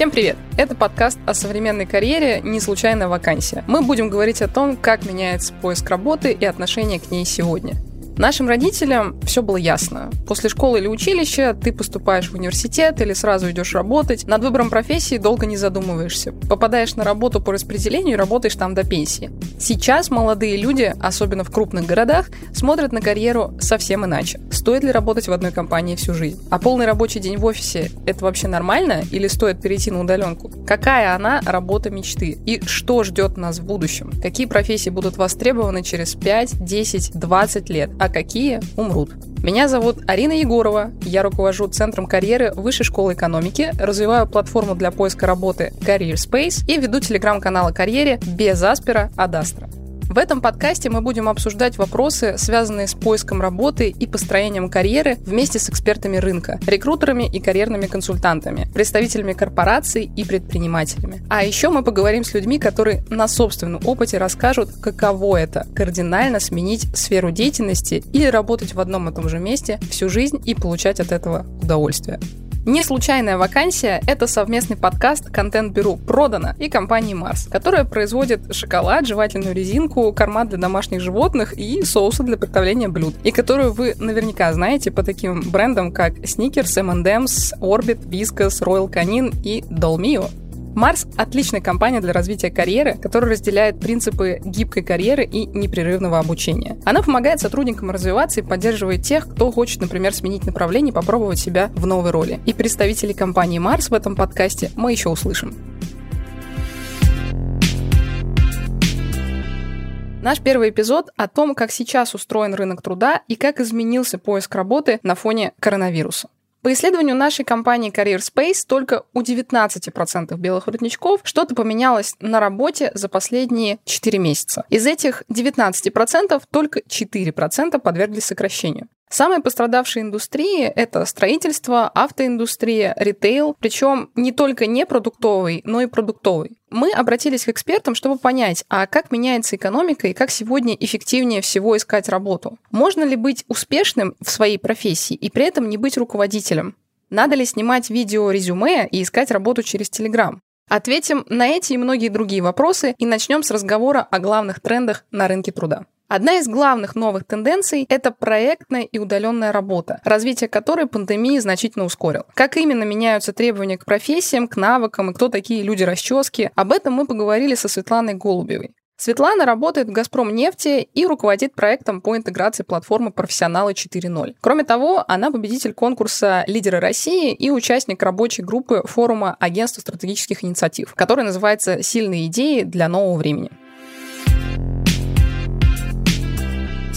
Всем привет! Это подкаст о современной карьере «Не случайная вакансия». Мы будем говорить о том, как меняется поиск работы и отношение к ней сегодня. Нашим родителям все было ясно. После школы или училища ты поступаешь в университет или сразу идешь работать. Над выбором профессии долго не задумываешься. Попадаешь на работу по распределению и работаешь там до пенсии. Сейчас молодые люди, особенно в крупных городах, смотрят на карьеру совсем иначе. Стоит ли работать в одной компании всю жизнь? А полный рабочий день в офисе – это вообще нормально или стоит перейти на удаленку? Какая она работа мечты? И что ждет нас в будущем? Какие профессии будут востребованы через 5, 10, 20 лет? А какие умрут. Меня зовут Арина Егорова, я руковожу Центром карьеры Высшей школы экономики, развиваю платформу для поиска работы Career Space и веду телеграм-канал о карьере без Аспера Адастра. В этом подкасте мы будем обсуждать вопросы, связанные с поиском работы и построением карьеры вместе с экспертами рынка, рекрутерами и карьерными консультантами, представителями корпораций и предпринимателями. А еще мы поговорим с людьми, которые на собственном опыте расскажут, каково это – кардинально сменить сферу деятельности или работать в одном и том же месте всю жизнь и получать от этого удовольствие. Не случайная вакансия – это совместный подкаст контент-бюро «Продано» и компании «Марс», которая производит шоколад, жевательную резинку, корма для домашних животных и соусы для приготовления блюд, и которую вы наверняка знаете по таким брендам, как Snickers, M&M's, Orbit, Whiskas, Royal Canin и Dolmio. Марс — отличная компания для развития карьеры, которая разделяет принципы гибкой карьеры и непрерывного обучения. Она помогает сотрудникам развиваться и поддерживает тех, кто хочет, например, сменить направление и попробовать себя в новой роли. И представителей компании Марс в этом подкасте мы еще услышим. Наш первый эпизод о том, как сейчас устроен рынок труда и как изменился поиск работы на фоне коронавируса. По исследованию нашей компании Career Space только у 19% белых воротничков что-то поменялось на работе за последние 4 месяца. Из этих 19% только 4% подверглись сокращению. Самые пострадавшие индустрии – это строительство, автоиндустрия, ритейл, причем не только не продуктовый, но и продуктовый. Мы обратились к экспертам, чтобы понять, а как меняется экономика и как сегодня эффективнее всего искать работу. Можно ли быть успешным в своей профессии и при этом не быть руководителем? Надо ли снимать видео-резюме и искать работу через Телеграм? Ответим на эти и многие другие вопросы и начнем с разговора о главных трендах на рынке труда. Одна из главных новых тенденций – это проектная и удаленная работа, развитие которой пандемия значительно ускорил. Как именно меняются требования к профессиям, к навыкам и кто такие люди-расчески, об этом мы поговорили со Светланой Голубевой. Светлана работает в «Газпром нефти» и руководит проектом по интеграции платформы «Профессионалы 4.0». Кроме того, она победитель конкурса «Лидеры России» и участник рабочей группы форума Агентства стратегических инициатив, который называется «Сильные идеи для нового времени».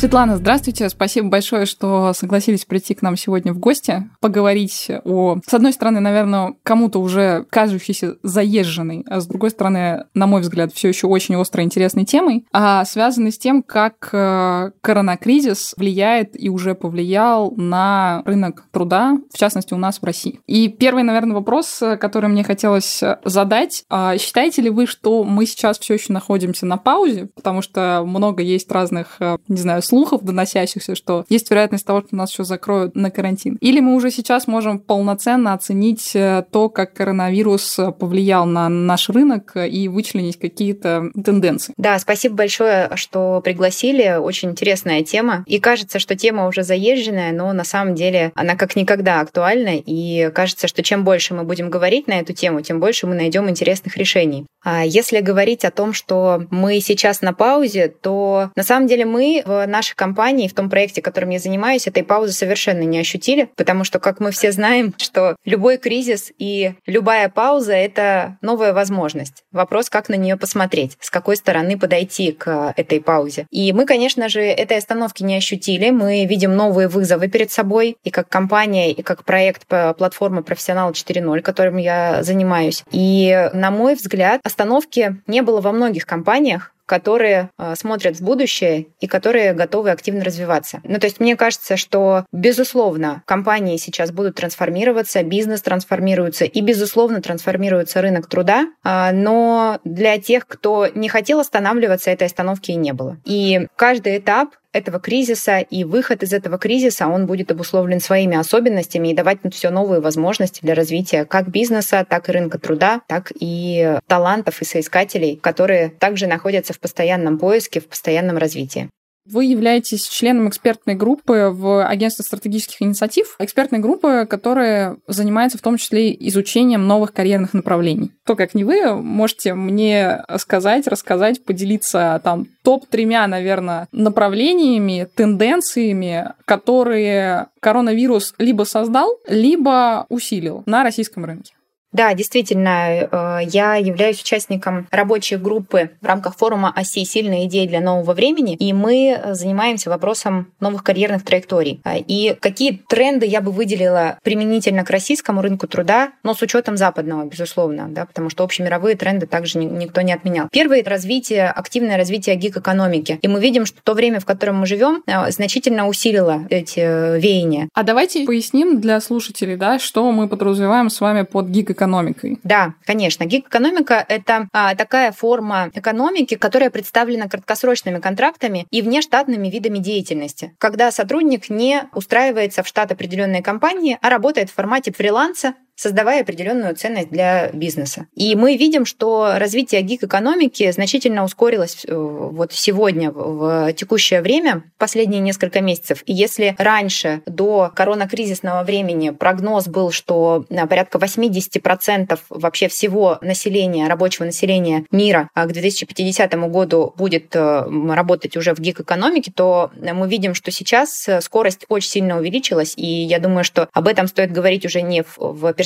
Светлана, здравствуйте. Спасибо большое, что согласились прийти к нам сегодня в гости, поговорить о, с одной стороны, наверное, кому-то уже кажущейся заезженной, а с другой стороны, на мой взгляд, все еще очень острой интересной темой, а связанной с тем, как э, коронакризис влияет и уже повлиял на рынок труда, в частности, у нас в России. И первый, наверное, вопрос, который мне хотелось задать. А считаете ли вы, что мы сейчас все еще находимся на паузе, потому что много есть разных, э, не знаю, слухов, доносящихся, что есть вероятность того, что нас еще закроют на карантин. Или мы уже сейчас можем полноценно оценить э, то, как коронавирус повлиял на наш рынок и вычленить какие-то тенденции. Да, спасибо большое, что пригласили. Очень интересная тема. И кажется, что тема уже заезженная, но на самом деле она как никогда актуальна. И кажется, что чем больше мы будем говорить на эту тему, тем больше мы найдем интересных решений. А если говорить о том, что мы сейчас на паузе, то на самом деле мы в нашей компании, в том проекте, которым я занимаюсь, этой паузы совершенно не ощутили, потому что, как мы все знаем, что любой кризис и любая пауза — это новая возможность. Вопрос, как на нее посмотреть, с какой стороны подойти к этой паузе. И мы, конечно же, этой остановки не ощутили. Мы видим новые вызовы перед собой и как компания, и как проект по платформе «Профессионал 4.0», которым я занимаюсь. И, на мой взгляд, остановки не было во многих компаниях, которые э, смотрят в будущее и которые готовы активно развиваться. Ну, то есть мне кажется, что, безусловно, компании сейчас будут трансформироваться, бизнес трансформируется и, безусловно, трансформируется рынок труда, э, но для тех, кто не хотел останавливаться, этой остановки и не было. И каждый этап этого кризиса, и выход из этого кризиса, он будет обусловлен своими особенностями и давать все новые возможности для развития как бизнеса, так и рынка труда, так и талантов и соискателей, которые также находятся в постоянном поиске, в постоянном развитии. Вы являетесь членом экспертной группы в Агентстве стратегических инициатив, экспертной группы, которая занимается в том числе изучением новых карьерных направлений. То, как не вы, можете мне сказать, рассказать, поделиться там топ-тремя, наверное, направлениями, тенденциями, которые коронавирус либо создал, либо усилил на российском рынке. Да, действительно, э, я являюсь участником рабочей группы в рамках форума «Оси. Сильные идеи для нового времени», и мы занимаемся вопросом новых карьерных траекторий. А, и какие тренды я бы выделила применительно к российскому рынку труда, но с учетом западного, безусловно, да, потому что общемировые тренды также никто не отменял. Первое — развитие, активное развитие гиг-экономики. И мы видим, что то время, в котором мы живем, э, значительно усилило эти э, веяния. А давайте поясним для слушателей, да, что мы подразумеваем с вами под гиг-экономикой гиг-экономикой. Да, конечно. Гиг-экономика — это а, такая форма экономики, которая представлена краткосрочными контрактами и внештатными видами деятельности, когда сотрудник не устраивается в штат определенной компании, а работает в формате фриланса создавая определенную ценность для бизнеса. И мы видим, что развитие гиг-экономики значительно ускорилось э, вот сегодня, в текущее время, последние несколько месяцев. И если раньше, до коронакризисного времени, прогноз был, что э, порядка 80% вообще всего населения, рабочего населения мира а к 2050 году будет э, работать уже в гиг-экономике, то мы видим, что сейчас скорость очень сильно увеличилась, и я думаю, что об этом стоит говорить уже не в перспективе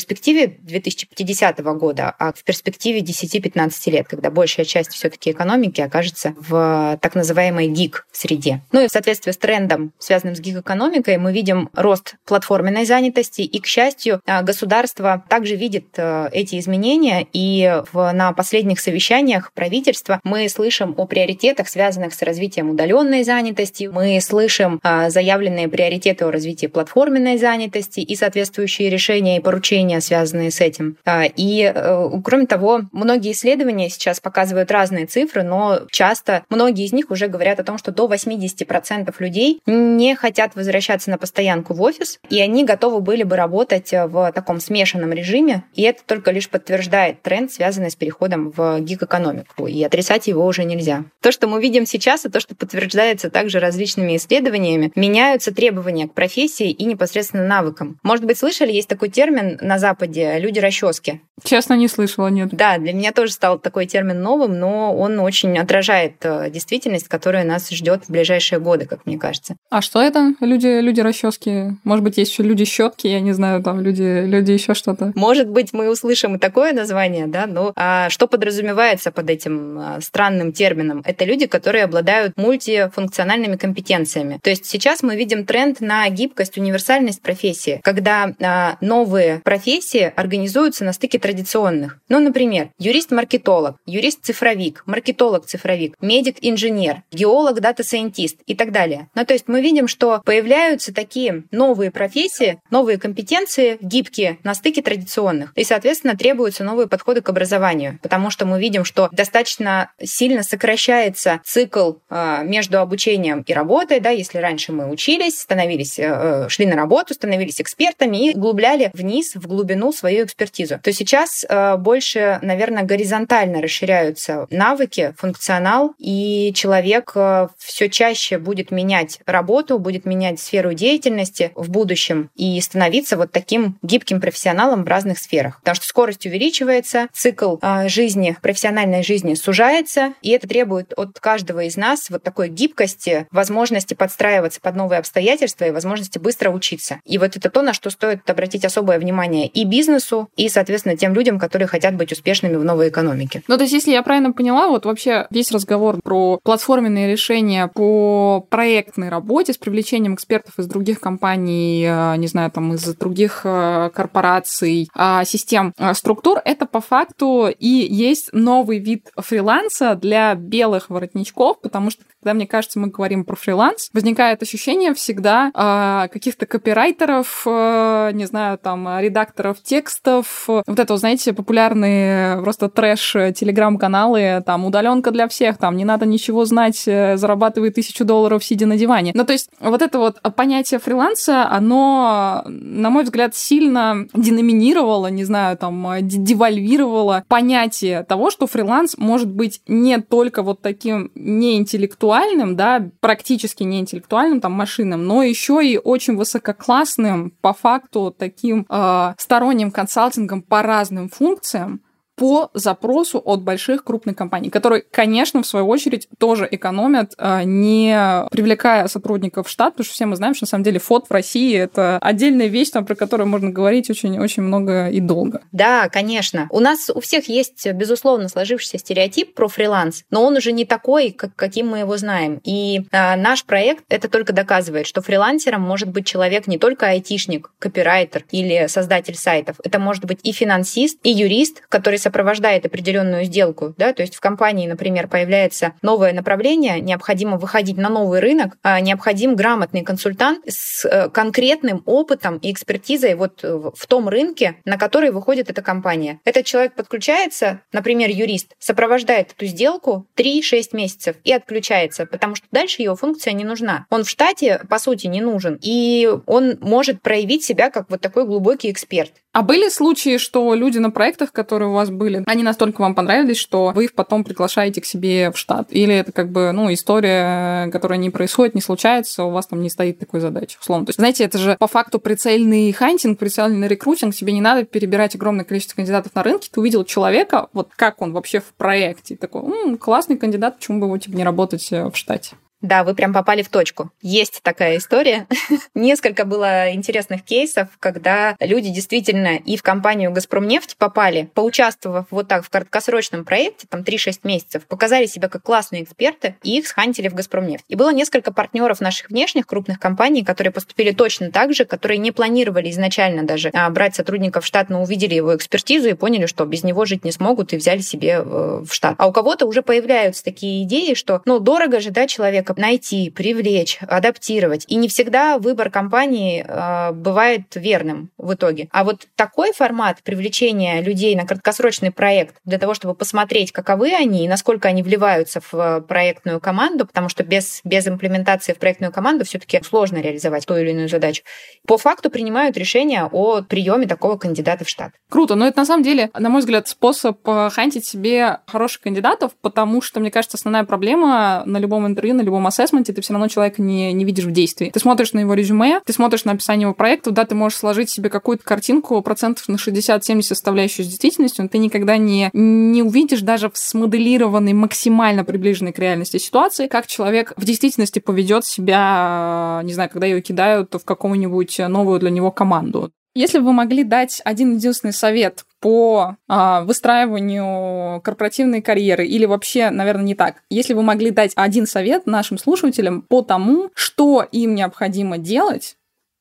2050 года, а в перспективе 10-15 лет, когда большая часть все-таки экономики окажется в так называемой гиг-среде. Ну и в соответствии с трендом, связанным с гиг-экономикой, мы видим рост платформенной занятости, и, к счастью, а, государство также видит э, эти изменения, и на последних совещаниях правительства мы слышим о приоритетах, связанных с развитием удаленной занятости, мы слышим а, заявленные приоритеты о развитии платформенной занятости и соответствующие решения и поручения исследования, связанные с этим. А, и, э, кроме того, многие исследования сейчас показывают разные цифры, но часто многие из них уже говорят о том, что до 80% людей не хотят возвращаться на постоянку в офис, и они готовы были бы работать в таком смешанном режиме, и это только лишь подтверждает тренд, связанный с переходом в гиг-экономику, и отрицать его уже нельзя. То, что мы видим сейчас, и то, что подтверждается также различными исследованиями, меняются требования к профессии и непосредственно навыкам. Может быть, слышали, есть такой термин на Западе люди расчески. Честно, не слышала, нет. Да, для меня тоже стал такой термин новым, но он очень отражает э, действительность, которая нас ждет в ближайшие годы, как мне кажется. А что это? Люди, люди расчески? Может быть, есть еще люди щетки, я не знаю, там люди, люди еще что-то. Может быть, мы услышим и такое название, да, но а что подразумевается под этим а, странным термином? Это люди, которые обладают мультифункциональными компетенциями. То есть сейчас мы видим тренд на гибкость, универсальность профессии, когда а, новые профессии профессии организуются на стыке традиционных. Ну, например, юрист-маркетолог, юрист-цифровик, маркетолог-цифровик, медик-инженер, геолог, data scientist и так далее. Ну, то есть мы видим, что появляются такие новые профессии, новые компетенции, гибкие, на стыке традиционных. И, соответственно, требуются новые подходы к образованию, потому что мы видим, что достаточно сильно сокращается цикл э, между обучением и работой, да, если раньше мы учились, становились, э, э шли на работу, становились экспертами и углубляли вниз в глубину свою экспертизу, то сейчас э, больше, наверное, горизонтально расширяются навыки, функционал, и человек э, все чаще будет менять работу, будет менять сферу деятельности в будущем и становиться вот таким гибким профессионалом в разных сферах. Потому что скорость увеличивается, цикл э, жизни, профессиональной жизни сужается, и это требует от каждого из нас вот такой гибкости, возможности подстраиваться под новые обстоятельства и возможности быстро учиться. И вот это то, на что стоит обратить особое внимание и бизнесу, и, соответственно, тем людям, которые хотят быть успешными в новой экономике. Ну, то есть, если я правильно поняла, вот вообще весь разговор про платформенные решения по проектной работе с привлечением экспертов из других компаний, э, не знаю, там, из других э, корпораций, а, систем, э, структур, это по факту и есть новый вид фриланса для белых воротничков, потому что когда, мне кажется, мы говорим про фриланс, возникает ощущение всегда каких-то копирайтеров, не знаю, там, редакторов редакторов текстов. Вот это, знаете, популярные просто трэш-телеграм-каналы, там, удаленка для всех, там, не надо ничего знать, э, зарабатывай тысячу долларов, сидя на диване. Ну, то есть вот это вот понятие фриланса, оно, на мой взгляд, сильно деноминировало, не знаю, там, девальвировало понятие того, что фриланс может быть не только вот таким неинтеллектуальным, да, практически неинтеллектуальным, там, машинным, но еще и очень высококлассным, по факту, таким э, сторонним консалтингом по разным функциям, по запросу от больших крупных компаний, которые, конечно, в свою очередь тоже экономят, а, не привлекая сотрудников в штат, потому что все мы знаем, что на самом деле фот в России это отдельная вещь, там, про которую можно говорить очень-очень много и долго. Да, конечно. У нас у всех есть, безусловно, сложившийся стереотип про фриланс, но он уже не такой, как, каким мы его знаем. И а, наш проект это только доказывает, что фрилансером может быть человек не только айтишник, копирайтер или создатель сайтов. Это может быть и финансист, и юрист, который сопровождает определенную сделку, да, то есть в компании, например, появляется новое направление, необходимо выходить на новый рынок, а необходим грамотный консультант с э, конкретным опытом и экспертизой вот в том рынке, на который выходит эта компания. Этот человек подключается, например, юрист, сопровождает эту сделку 3-6 месяцев и отключается, потому что дальше его функция не нужна. Он в штате, по сути, не нужен, и он может проявить себя как вот такой глубокий эксперт. А были случаи, что люди на проектах, которые у вас были, они настолько вам понравились, что вы их потом приглашаете к себе в штат? Или это как бы, ну, история, которая не происходит, не случается, у вас там не стоит такой задачи, условно. То есть, знаете, это же по факту прицельный hunting, прицельный рекрутинг, тебе не надо перебирать огромное количество кандидатов на рынке, ты увидел человека, вот как он вообще в проекте, такой, м-м, классный кандидат, почему бы его типа не работать э, в штате? Да, вы прям попали в точку. Есть такая история. Несколько было интересных кейсов, когда люди действительно и в компанию «Газпромнефть» попали, поучаствовав вот так в краткосрочном проекте, там 3-6 месяцев, показали себя как классные эксперты, и их схантили в «Газпромнефть». И было несколько партнеров наших внешних крупных компаний, которые поступили точно так же, которые не планировали изначально даже а, брать сотрудников в штат, но увидели его экспертизу и поняли, что без него жить не смогут, и взяли себе э, в штат. А у кого-то уже появляются такие идеи, что, ну, дорого же, да, человек человека найти, привлечь, адаптировать. И не всегда выбор компании э, бывает верным в итоге. А вот такой формат привлечения людей на краткосрочный проект для того, чтобы посмотреть, каковы они и насколько они вливаются в проектную команду, потому что без, без имплементации в проектную команду все-таки сложно реализовать ту или иную задачу, по факту принимают решение о приеме такого кандидата в штат. Круто, но это на самом деле, на мой взгляд, способ э, хантить себе хороших кандидатов, потому что, мне кажется, основная проблема на любом интервью, на любом любом ассессменте ты все равно человека не, не видишь в действии. Ты смотришь на его резюме, ты смотришь на описание его проекта, да, ты можешь сложить себе какую-то картинку процентов на 60-70 составляющую с действительностью, но ты никогда не, не увидишь даже в смоделированной, максимально приближенной к реальности ситуации, как человек в действительности поведет себя, не знаю, когда ее кидают в какую-нибудь новую для него команду. Если бы вы могли дать один единственный совет по а, выстраиванию корпоративной карьеры или вообще, наверное, не так. Если вы могли дать один совет нашим слушателям по тому, что им необходимо делать,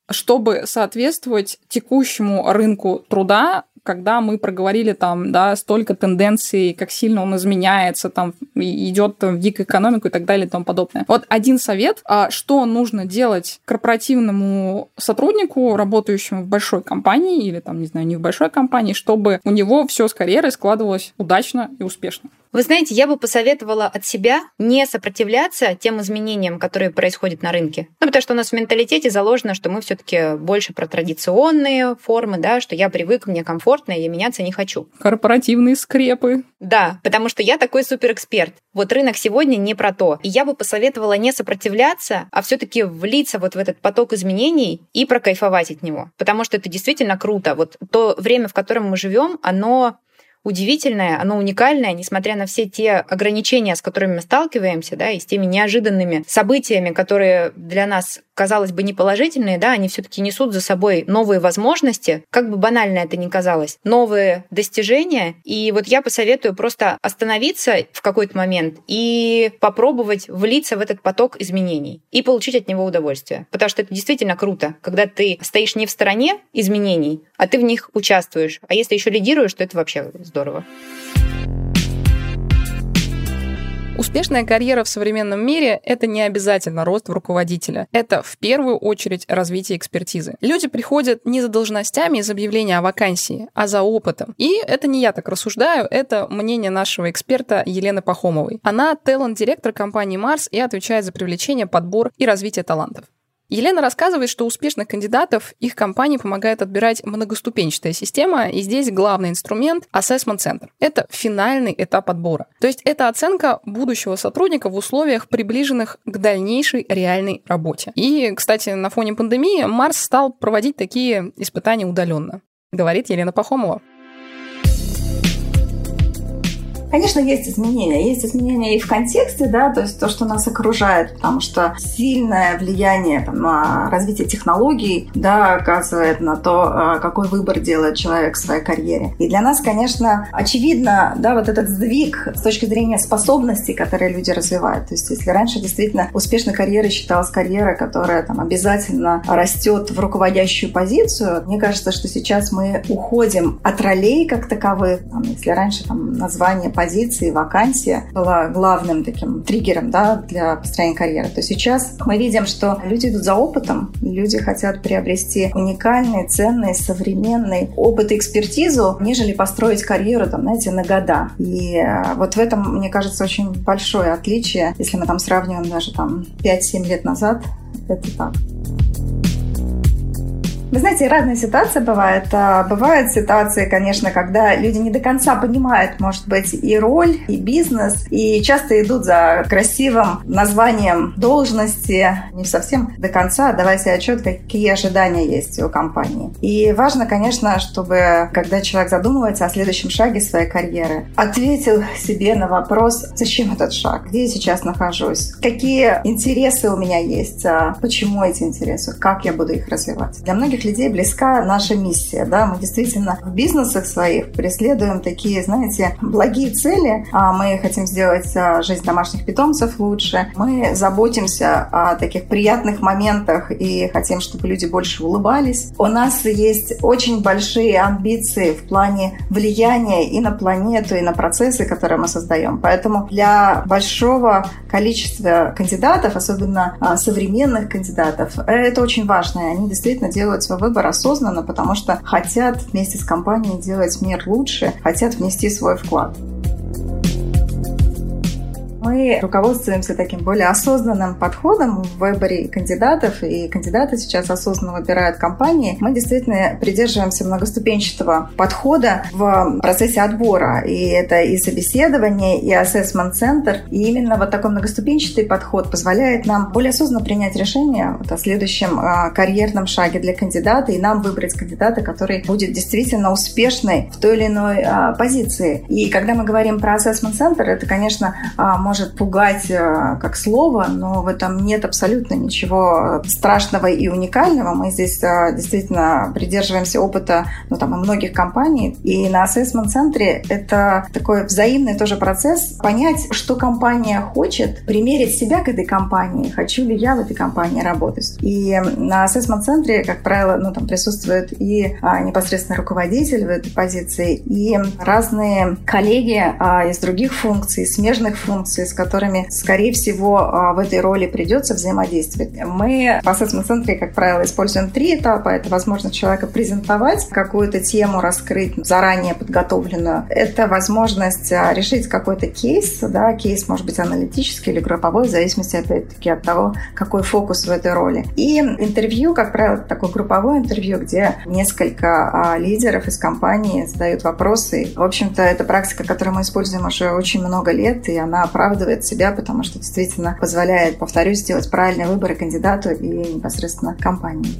чтобы соответствовать текущему рынку труда, когда мы проговорили там, да, столько тенденций, как сильно он изменяется, там, идет в дикую экономику и так далее и тому подобное. Вот один совет, а что нужно делать корпоративному сотруднику, работающему в большой компании или там, не знаю, не в большой компании, чтобы у него все с карьерой складывалось удачно и успешно. Вы знаете, я бы посоветовала от себя не сопротивляться тем изменениям, которые происходят на рынке. Ну, потому что у нас в менталитете заложено, что мы все-таки больше про традиционные формы, да, что я привык, мне комфортно, и я меняться не хочу. Корпоративные скрепы. Да, потому что я такой суперэксперт. Вот рынок сегодня не про то. И я бы посоветовала не сопротивляться, а все-таки влиться вот в этот поток изменений и прокайфовать от него. Потому что это действительно круто. Вот то время, в котором мы живем, оно удивительное, оно уникальное, несмотря на все те ограничения, с которыми мы сталкиваемся, да, и с теми неожиданными событиями, которые для нас казалось бы, неположительные, да, они все-таки несут за собой новые возможности, как бы банально это ни казалось, новые достижения. И вот я посоветую просто остановиться в какой-то момент и попробовать влиться в этот поток изменений и получить от него удовольствие. Потому что это действительно круто, когда ты стоишь не в стороне изменений, а ты в них участвуешь. А если еще лидируешь, то это вообще здорово. Успешная карьера в современном мире — это не обязательно рост в руководителя. Это в первую очередь развитие экспертизы. Люди приходят не за должностями из объявления о вакансии, а за опытом. И это не я так рассуждаю, это мнение нашего эксперта Елены Пахомовой. Она талант-директор компании Марс и отвечает за привлечение, подбор и развитие талантов. Елена рассказывает, что успешных кандидатов их компании помогает отбирать многоступенчатая система, и здесь главный инструмент — Assessment Center. Это финальный этап отбора. То есть это оценка будущего сотрудника в условиях, приближенных к дальнейшей реальной работе. И, кстати, на фоне пандемии Марс стал проводить такие испытания удаленно. Говорит Елена Пахомова. Конечно, есть изменения. Есть изменения и в контексте, да, то есть то, что нас окружает, потому что сильное влияние там, на развитие технологий, да, оказывает на то, а, какой выбор делает человек в своей карьере. И для нас, конечно, очевидно, да, вот этот сдвиг с точки зрения способностей, которые люди развивают. То есть если раньше действительно успешной карьерой считалась карьера, которая там обязательно растет в руководящую позицию, мне кажется, что сейчас мы уходим от ролей как таковых. Там, если раньше там название позиции, вакансия была главным таким триггером да, для построения карьеры, то сейчас мы видим, что люди идут за опытом, люди хотят приобрести уникальный, ценный, современный опыт и экспертизу, нежели построить карьеру, там, знаете, на года. И э, вот в этом, мне кажется, очень большое отличие, если мы там сравниваем даже там 5-7 лет назад, это так. Вы знаете, разные ситуации бывают. А, бывают ситуации, конечно, когда люди не до конца понимают, может быть, и роль, и бизнес, и часто идут за красивым названием должности, не совсем до конца, давая себе отчет, какие ожидания есть у компании. И важно, конечно, чтобы, когда человек задумывается о следующем шаге своей карьеры, ответил себе на вопрос, зачем этот шаг, где я сейчас нахожусь, какие интересы у меня есть, а почему эти интересы, как я буду их развивать. Для многих многих людей близка наша миссия. Да? Мы действительно в бизнесах своих преследуем такие, знаете, благие цели. А мы хотим сделать а, жизнь домашних питомцев лучше. Мы заботимся о таких приятных моментах и хотим, чтобы люди больше улыбались. У нас есть очень большие амбиции в плане влияния и на планету, и на процессы, которые мы создаем. Поэтому для большого количества кандидатов, особенно а, современных кандидатов, это очень важно. И они действительно делают свой выбор осознанно, потому что хотят вместе с компанией делать мир лучше, хотят внести свой вклад мы руководствуемся таким более осознанным подходом в выборе кандидатов, и кандидаты сейчас осознанно выбирают компании. Мы действительно придерживаемся многоступенчатого подхода в процессе отбора. И это и собеседование, и assessment центр. И именно вот такой многоступенчатый подход позволяет нам более осознанно принять решение вот о следующем э, карьерном шаге для кандидата и нам выбрать кандидата, который будет действительно успешной в той или иной э, позиции. И когда мы говорим про assessment центр, это, конечно, э, может может пугать э, как слово, но в этом нет абсолютно ничего страшного и уникального. Мы здесь э, действительно придерживаемся опыта ну, там, и многих компаний. И на ассессмент-центре это такой взаимный тоже процесс понять, что компания хочет, примерить себя к этой компании, хочу ли я в этой компании работать. И на ассессмент-центре, как правило, ну, там присутствует и а, непосредственно руководитель в этой позиции, и разные коллеги а, из других функций, смежных функций, с которыми, скорее всего, а, в этой роли придется взаимодействовать. Мы в ассессмент-центре, как правило, используем три этапа. Это возможность человека презентовать какую-то тему, раскрыть заранее подготовленную. Это возможность а, решить какой-то кейс. Да, кейс может быть аналитический или групповой, в зависимости, опять-таки, от того, какой фокус в этой роли. И интервью, как правило, такое групповое интервью, где несколько а, лидеров из компании задают вопросы. В общем-то, это практика, которую мы используем уже очень много лет, и она оправдывает оправдывает себя, потому что действительно позволяет, повторюсь, сделать правильные выборы кандидату и непосредственно компании.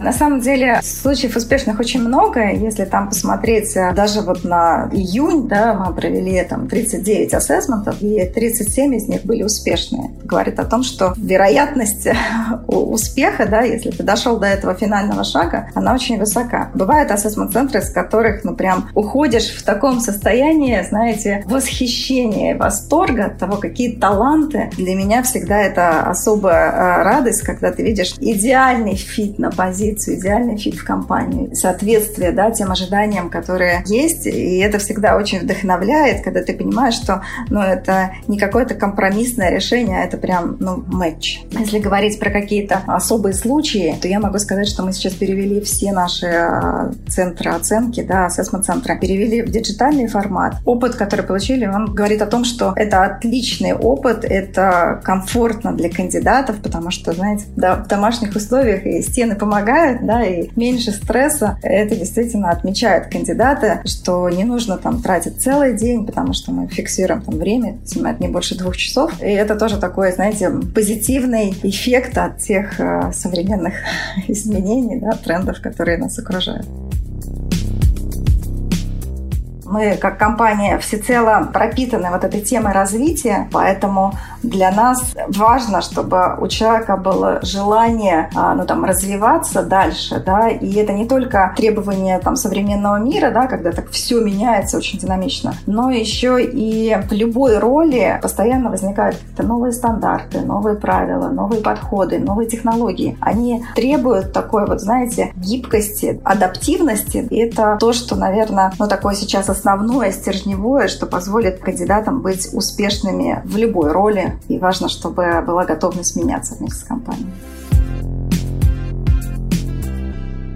На самом деле случаев успешных очень много. Если там посмотреть э, даже вот на июнь, да, мы провели там 39 ассессментов, и 37 из них были успешные. Говорит о том, что вероятность успеха, да, если ты дошел до этого финального шага, она очень высока. Бывают assessment-центры, с которых, ну, прям уходишь в таком состоянии, знаете, восхищения, восторга от того, какие таланты. Для меня всегда это особая э, радость, когда ты видишь идеальный fit на позиции позицию, идеальный fit в компанию, соответствие да, тем ожиданиям, которые есть. И это всегда очень вдохновляет, когда ты понимаешь, что ну, это не какое-то компромиссное решение, а это прям ну, матч. Если говорить про какие-то особые случаи, то я могу сказать, что мы сейчас перевели все наши а, центры оценки, да, ассессмент-центры, перевели в диджитальный формат. Опыт, который получили, он говорит о том, что это отличный опыт, это комфортно для кандидатов, потому что, знаете, да, в домашних условиях и стены помогают, да, и меньше стресса. Это действительно отмечают кандидаты, что не нужно там тратить целый день, потому что мы фиксируем там время, занимает не больше двух часов. И это тоже такой, знаете, позитивный эффект от тех э, современных изменений, да, трендов, которые нас окружают. Мы, как компания, всецело пропитаны вот этой темой развития, поэтому для нас важно, чтобы у человека было желание а, ну, там, развиваться дальше, да, и это не только требования там, современного мира, да, когда так все меняется очень динамично, но еще и в любой роли постоянно возникают новые стандарты, новые правила, новые подходы, новые технологии. Они требуют такой вот, знаете, гибкости, адаптивности, и это то, что, наверное, ну, такое сейчас основное, стержневое, что позволит кандидатам быть успешными в любой роли. И важно, чтобы была готовность меняться вместе с компанией.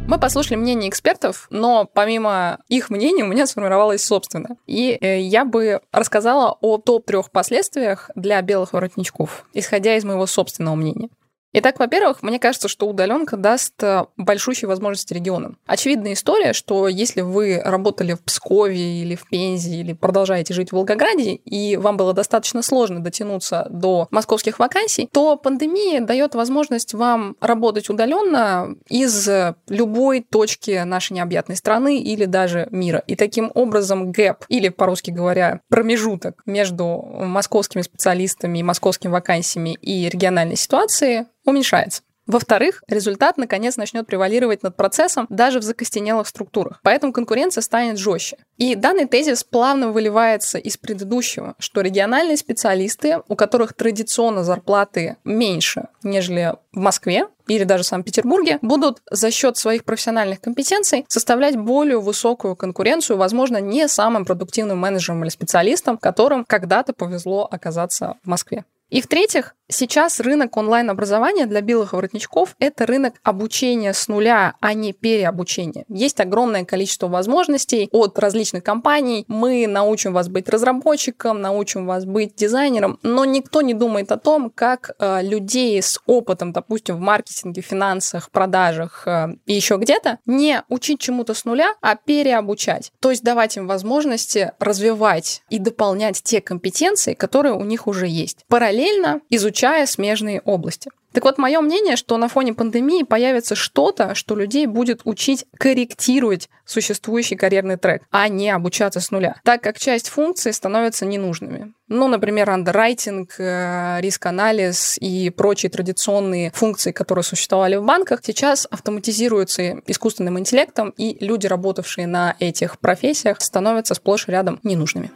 Мы послушали мнение экспертов, но помимо их мнений у меня сформировалось собственное. И э, я бы рассказала о топ-трех последствиях для белых воротничков, исходя из моего собственного мнения. Итак, во-первых, мне кажется, что удаленка даст э, большущие возможности регионам. Очевидная история, что если вы работали в Пскове или в Пензе, или продолжаете жить в Волгограде, и вам было достаточно сложно дотянуться до московских вакансий, то пандемия дает возможность вам работать удаленно из любой точки нашей необъятной страны или даже мира. И таким образом гэп, или, по-русски говоря, промежуток между московскими специалистами и московскими вакансиями и региональной ситуацией уменьшается. Во-вторых, результат наконец начнет превалировать над процессом даже в закостенелых структурах. Поэтому конкуренция станет жестче. И данный тезис плавно выливается из предыдущего, что региональные специалисты, у которых традиционно зарплаты меньше, нежели в Москве, или даже Санкт-Петербурге, будут за счет своих профессиональных компетенций составлять более высокую конкуренцию, возможно, не самым продуктивным менеджером или специалистом, которым когда-то повезло оказаться в Москве. И в-третьих, сейчас рынок онлайн-образования для белых воротничков – это рынок обучения с нуля, а не переобучения. Есть огромное количество возможностей от различных компаний. Мы научим вас быть разработчиком, научим вас быть дизайнером, но никто не думает о том, как э, людей с опытом, допустим, в маркетинге, финансах, продажах э, и еще где-то, не учить чему-то с нуля, а переобучать. То есть давать им возможности развивать и дополнять те компетенции, которые у них уже есть. Параллельно параллельно изучая смежные области. Так вот, мое мнение, что на фоне пандемии появится что-то, что людей будет учить корректировать существующий карьерный трек, а не обучаться с нуля, так как часть функций становятся ненужными. Ну, например, андеррайтинг, э, риск-анализ и прочие традиционные функции, которые существовали в банках, сейчас автоматизируются искусственным интеллектом, и люди, работавшие на этих профессиях, становятся сплошь и рядом ненужными.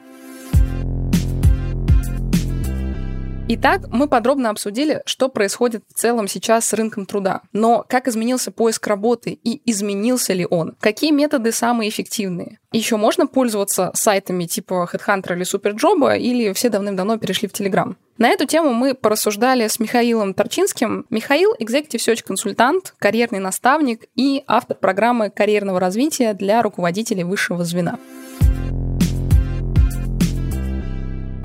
Итак, мы подробно обсудили, что происходит в целом сейчас с рынком труда. Но как изменился поиск работы и изменился ли он? Какие методы самые эффективные? Еще можно пользоваться сайтами типа HeadHunter или Superjob, или все давным-давно перешли в Telegram? На эту тему мы порассуждали с Михаилом Торчинским. Михаил – Executive Search консультант, карьерный наставник и автор программы карьерного развития для руководителей высшего звена.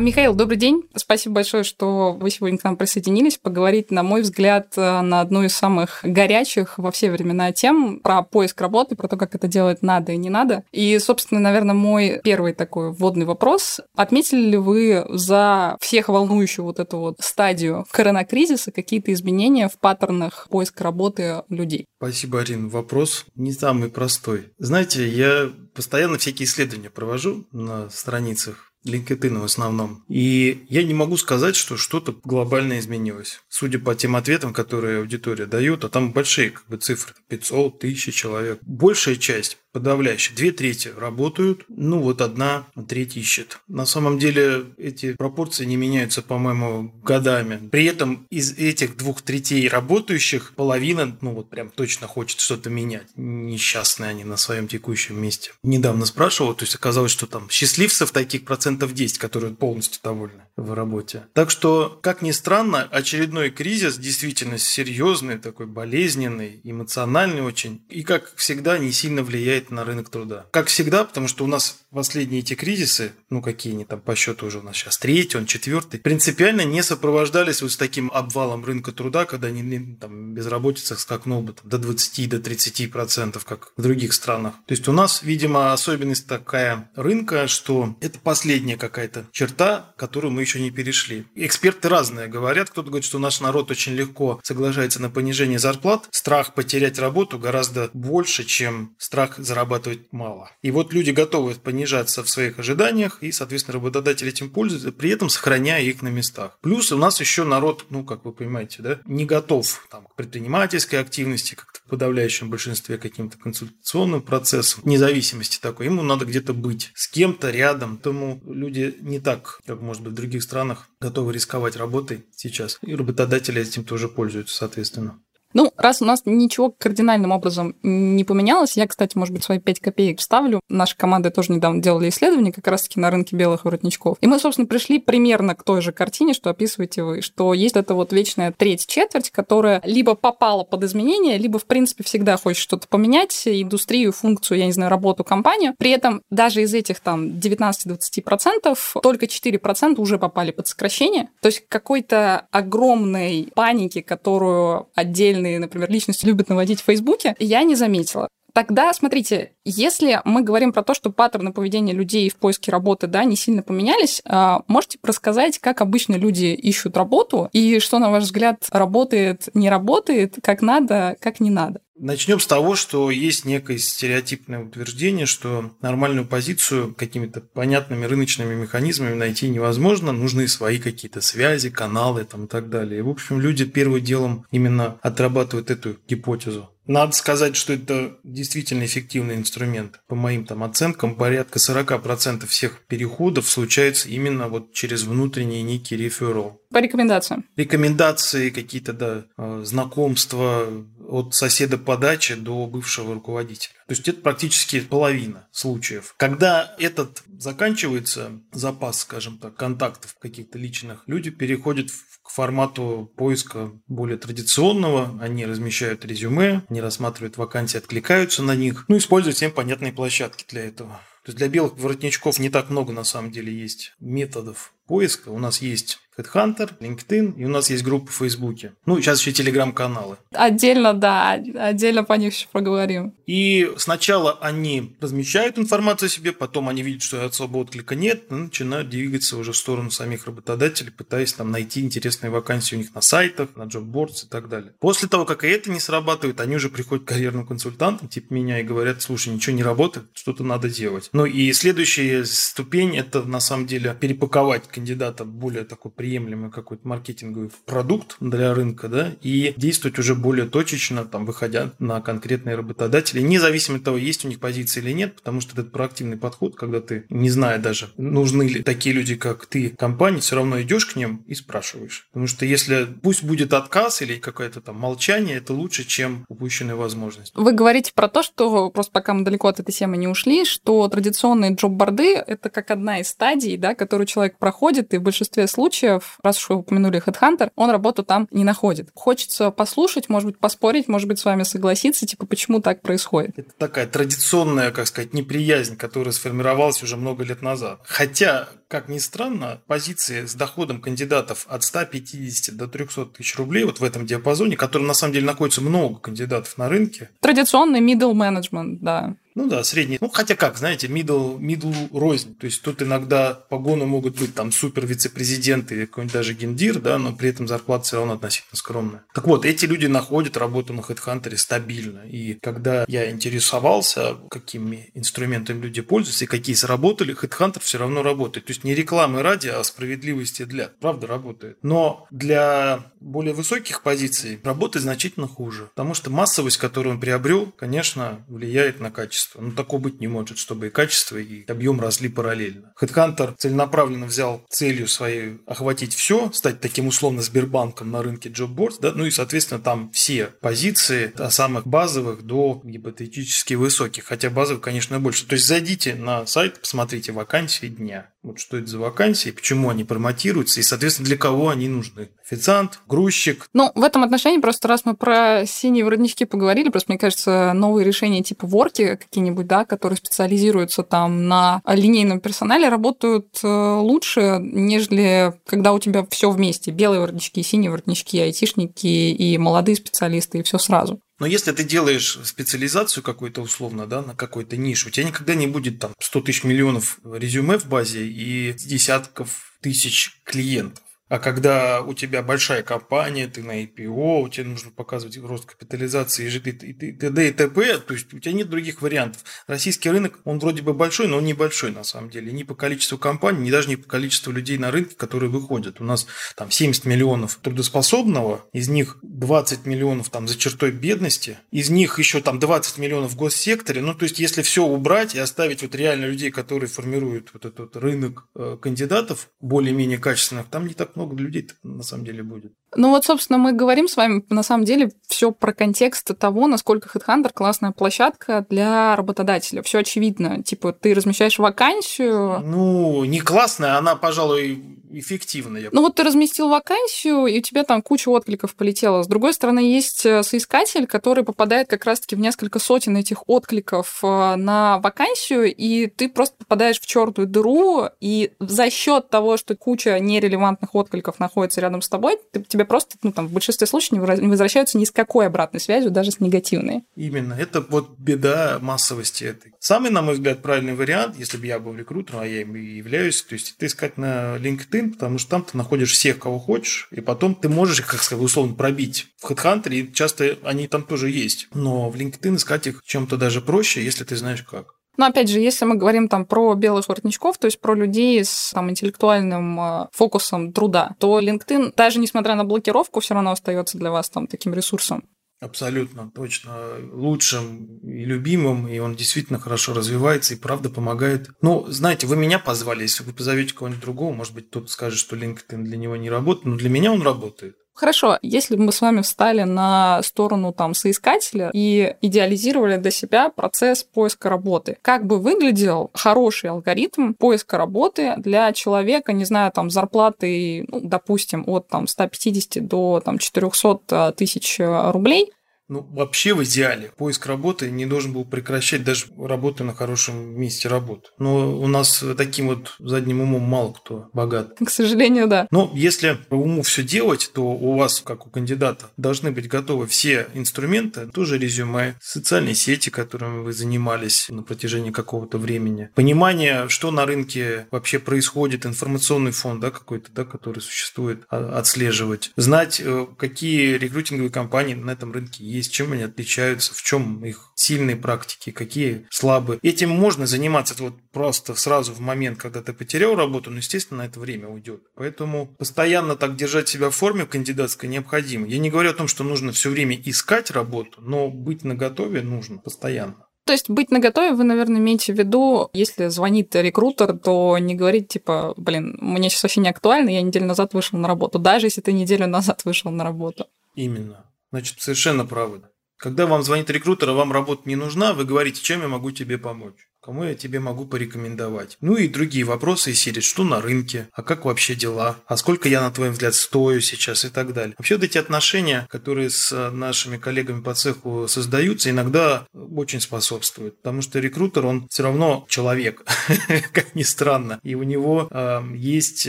Михаил, добрый день. Спасибо большое, что вы сегодня к нам присоединились поговорить, на мой взгляд, на одну из самых горячих во все времена тем про поиск работы, про то, как это делать надо и не надо. И, собственно, наверное, мой первый такой вводный вопрос. Отметили ли вы за всех волнующую вот эту вот стадию коронакризиса какие-то изменения в паттернах поиска работы людей? Спасибо, Арин. Вопрос не самый простой. Знаете, я постоянно всякие исследования провожу на страницах LinkedIn в основном. И я не могу сказать, что что-то глобально изменилось. Судя по тем ответам, которые аудитория дает, а там большие как бы, цифры, 500, 1000 человек. Большая часть подавляющее. Две трети работают, ну вот одна треть ищет. На самом деле эти пропорции не меняются, по-моему, годами. При этом из этих двух третей работающих половина, ну вот прям точно хочет что-то менять. Несчастные они на своем текущем месте. Недавно спрашивал, то есть оказалось, что там счастливцев таких процентов 10, которые полностью довольны в работе. Так что, как ни странно, очередной кризис действительно серьезный, такой болезненный, эмоциональный очень. И, как всегда, не сильно влияет на рынок труда. Как всегда, потому что у нас последние эти кризисы, ну какие они там по счету уже у нас сейчас третий, он четвертый, принципиально не сопровождались вот с таким обвалом рынка труда, когда они, там, безработица скакнула бы там, до 20, до 30 процентов, как в других странах. То есть у нас, видимо, особенность такая рынка, что это последняя какая-то черта, которую мы еще не перешли. Эксперты разные говорят. Кто-то говорит, что наш народ очень легко соглашается на понижение зарплат. Страх потерять работу гораздо больше, чем страх зарабатывать мало. И вот люди готовы понижаться в своих ожиданиях, и, соответственно, работодатель этим пользуется, при этом сохраняя их на местах. Плюс у нас еще народ, ну, как вы понимаете, да, не готов там, к предпринимательской активности, как-то в подавляющем большинстве каким-то консультационным процессам, независимости такой. Ему надо где-то быть с кем-то рядом. Тому люди не так, как, может быть, в других странах, готовы рисковать работой сейчас. И работодатели этим тоже пользуются, соответственно. Ну, раз у нас ничего кардинальным образом не поменялось, я, кстати, может быть, свои 5 копеек вставлю. Наша команда тоже недавно делали исследование как раз-таки на рынке белых воротничков. И мы, собственно, пришли примерно к той же картине, что описываете вы, что есть эта вот вечная треть-четверть, которая либо попала под изменения, либо, в принципе, всегда хочет что-то поменять, индустрию, функцию, я не знаю, работу, компанию. При этом даже из этих там 19-20% только 4% уже попали под сокращение. То есть какой-то огромной паники, которую отдельно отдельные, например, личности любят наводить в Фейсбуке, я не заметила. Тогда, смотрите, если мы говорим про то, что паттерны поведения людей в поиске работы, да, не сильно поменялись, а, можете рассказать, как обычно люди ищут работу и что, на ваш взгляд, работает, не работает, как надо, как не надо? Начнем с того, что есть некое стереотипное утверждение, что нормальную позицию какими-то понятными рыночными механизмами найти невозможно, нужны свои какие-то связи, каналы там, и так далее. И, в общем, люди первым делом именно отрабатывают эту гипотезу. Надо сказать, что это действительно эффективный инструмент. По моим там оценкам, порядка 40% всех переходов случается именно вот через внутренний некий реферал. По рекомендациям. Рекомендации, какие-то, да, э, знакомства от соседа по даче до бывшего руководителя. То есть это практически половина случаев. Когда этот заканчивается, запас, скажем так, контактов каких-то личных, люди переходят к формату поиска более традиционного. Они размещают резюме, они рассматривают вакансии, откликаются на них. Ну, используют всем понятные площадки для этого. То есть для белых воротничков не так много на самом деле есть методов поиска. У нас есть HeadHunter, LinkedIn, и у нас есть группа в Фейсбуке. Ну, сейчас еще телеграм-каналы. Отдельно, да, отдельно по них еще поговорим. И сначала они размещают информацию о себе, потом они видят, что особо отклика нет, и начинают двигаться уже в сторону самих работодателей, пытаясь там найти интересные вакансии у них на сайтах, на джоббордс и так далее. После того, как и это не срабатывает, они уже приходят к карьерным консультантам, типа меня, и говорят, слушай, ничего не работает, что-то надо делать. Ну и следующая ступень – это на самом деле перепаковать кандидата более такой приемлемый какой-то маркетинговый продукт для рынка, да, и действовать уже более точечно, там, выходя на конкретные работодатели, независимо от того, есть у них позиции или нет, потому что это проактивный подход, когда ты, не зная даже, нужны ли такие люди, как ты, компании, все равно идешь к ним и спрашиваешь. Потому что если пусть будет отказ или какое-то там молчание, это лучше, чем упущенная возможность. Вы говорите про то, что просто пока мы далеко от этой темы не ушли, что традиционные джоб-борды — это как одна из стадий, да, которую человек проходит, и в большинстве случаев раз уж вы упомянули HeadHunter, он работу там не находит. Хочется послушать, может быть, поспорить, может быть, с вами согласиться, типа, почему так происходит. Это такая традиционная, как сказать, неприязнь, которая сформировалась уже много лет назад. Хотя, как ни странно, позиции с доходом кандидатов от 150 до 300 тысяч рублей вот в этом диапазоне, который на самом деле находится много кандидатов на рынке. Традиционный middle management, да. Ну да, средний. Ну, хотя как, знаете, middle, middle рознь. То есть тут иногда погоны могут быть там супер вице-президент или какой-нибудь даже гендир, да, но при этом зарплата все равно относительно скромная. Так вот, эти люди находят работу на HeadHunter стабильно. И когда я интересовался, какими инструментами люди пользуются и какие сработали, HeadHunter все равно работает. То есть не рекламы ради, а справедливости для. Правда, работает. Но для более высоких позиций работает значительно хуже. Потому что массовость, которую он приобрел, конечно, влияет на качество качество. Ну, такого быть не может, чтобы и качество, и объем росли параллельно. HeadHunter целенаправленно взял целью своей охватить все, стать таким условно Сбербанком на рынке JobBoard, да, ну и, соответственно, там все позиции от самых базовых до гипотетически высоких, хотя базовых, конечно, больше. То есть зайдите на сайт, посмотрите вакансии дня. Вот что это за вакансии, почему они промотируются и, соответственно, для кого они нужны. Официант, грузчик. Ну, в этом отношении просто раз мы про синие воротнички поговорили, просто мне кажется, новые решения типа ворки какие-нибудь, да, которые специализируются там на линейном персонале, работают э, лучше, нежели когда у тебя все вместе. Белые воротнички, синие воротнички, айтишники и молодые специалисты, и все сразу. Но если ты делаешь специализацию какую-то условно, да, на какой-то нише, у тебя никогда не будет там 100 тысяч миллионов резюме в базе и десятков тысяч клиентов. А когда у тебя большая компания, ты на IPO, у тебя нужно показывать рост капитализации и т.д. и т.п., то есть у тебя нет других вариантов. Российский рынок, он вроде бы большой, но он небольшой на самом деле. Ни по количеству компаний, ни даже не по количеству людей на рынке, которые выходят. У нас там 70 миллионов трудоспособного, из них 20 миллионов там за чертой бедности, из них еще там 20 миллионов в госсекторе. Ну, то есть, если все убрать и оставить вот реально людей, которые формируют вот этот рынок э, кандидатов более-менее качественных, там не так много много людей на самом деле будет. Ну вот, собственно, мы говорим с вами на самом деле все про контекст того, насколько HeadHunter классная площадка для работодателя. Все очевидно. Типа, ты размещаешь вакансию. Ну, не классная, она, пожалуй, эффективная. Ну вот ты разместил вакансию, и у тебя там куча откликов полетела. С другой стороны, есть э, соискатель, который попадает как раз-таки в несколько сотен этих откликов э, на вакансию, и ты просто попадаешь в черную дыру, и за счет того, что куча нерелевантных откликов находится рядом с тобой, ты, тебе просто, ну там, в большинстве случаев не возвращаются ни с какой обратной связью, даже с негативной. Именно. Это вот беда массовости этой. Самый, на мой взгляд, правильный вариант, если бы я был рекрутером, а я им и являюсь, то есть это искать на LinkedIn, потому что там ты находишь всех, кого хочешь, и потом ты можешь их, как сказать, условно пробить в HeadHunter, и часто они там тоже есть. Но в LinkedIn искать их чем-то даже проще, если ты знаешь как. Но опять же, если мы говорим там про белых воротничков, то есть про людей с там, интеллектуальным э, фокусом труда, то LinkedIn, даже несмотря на блокировку, все равно остается для вас там таким ресурсом. Абсолютно, точно. Лучшим и любимым, и он действительно хорошо развивается и правда помогает. Ну, знаете, вы меня позвали, если вы позовете кого-нибудь другого, может быть, кто-то скажет, что LinkedIn для него не работает, но для меня он работает. Хорошо, если бы мы с вами встали на сторону там соискателя и идеализировали для себя процесс поиска работы, как бы выглядел хороший алгоритм поиска работы для человека, не знаю, там зарплаты, ну, допустим, от там 150 до там 400 тысяч рублей, ну, вообще в идеале поиск работы не должен был прекращать даже работу на хорошем месте работы. Но у нас таким вот задним умом мало кто богат. К сожалению, да. Но если по уму все делать, то у вас, как у кандидата, должны быть готовы все инструменты, тоже резюме, социальные сети, которыми вы занимались на протяжении какого-то времени, понимание, что на рынке вообще происходит, информационный фон, да, какой-то, да, который существует, а, отслеживать, знать, э, какие рекрутинговые компании на этом рынке есть, есть, чем они отличаются, в чем их сильные практики, какие слабые. Этим можно заниматься вот просто сразу в момент, когда ты потерял работу, но, естественно, на это время уйдет. Поэтому постоянно так держать себя в форме кандидатской необходимо. Я не говорю о том, что нужно все время искать работу, но быть наготове нужно постоянно. То есть быть наготове, вы, наверное, имеете в виду, если звонит рекрутер, то не говорить типа, блин, мне сейчас вообще не актуально, я неделю назад вышел на работу, даже если ты неделю назад вышел на работу. Именно. Значит, совершенно правы. Когда вам звонит рекрутер, а вам работа не нужна, вы говорите, чем я могу тебе помочь. Кому я тебе могу порекомендовать? Ну и другие вопросы из серии, что на рынке, а как вообще дела, а сколько я, на твой взгляд, стою сейчас и так далее. Вообще вот эти отношения, которые с нашими коллегами по цеху создаются, иногда очень способствуют, потому что рекрутер, он все равно человек, как ни странно, и у него э, есть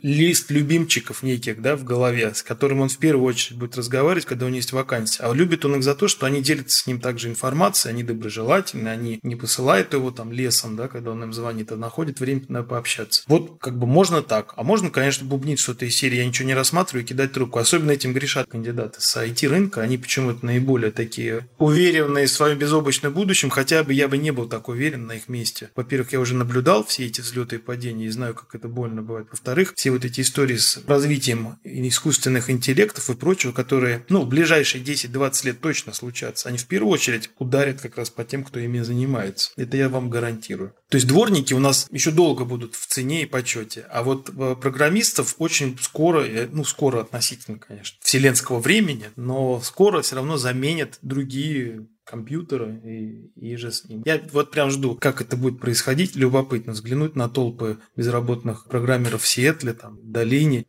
лист любимчиков неких, да, в голове, с которым он в первую очередь будет разговаривать, когда у него есть вакансия. А любит он их за то, что они делятся с ним также информацией, они доброжелательны, они не посылают его там лесом, да, когда он им звонит, а находит время на пообщаться. Вот как бы можно так. А можно, конечно, бубнить что-то из серии «я ничего не рассматриваю» и кидать трубку. Особенно этим грешат кандидаты с IT-рынка. Они почему-то наиболее такие уверенные в своем безоблачном будущем, хотя бы я бы не был так уверен на их месте. Во-первых, я уже наблюдал все эти взлеты и падения и знаю, как это больно бывает. Во-вторых, все вот эти истории с развитием искусственных интеллектов и прочего, которые, ну, в ближайшие 10-20 лет точно случатся, они в первую очередь ударят как раз по тем, кто ими занимается. Это я вам гарантирую. То есть дворники у нас еще долго будут в цене и почете, а вот э, программистов очень скоро, э, ну, скоро относительно, конечно, вселенского времени, но скоро все равно заменят другие компьютера и, и же с ним. Я вот прям жду, как это будет происходить. Любопытно взглянуть на толпы безработных программеров в Сиэтле, там, в Долине.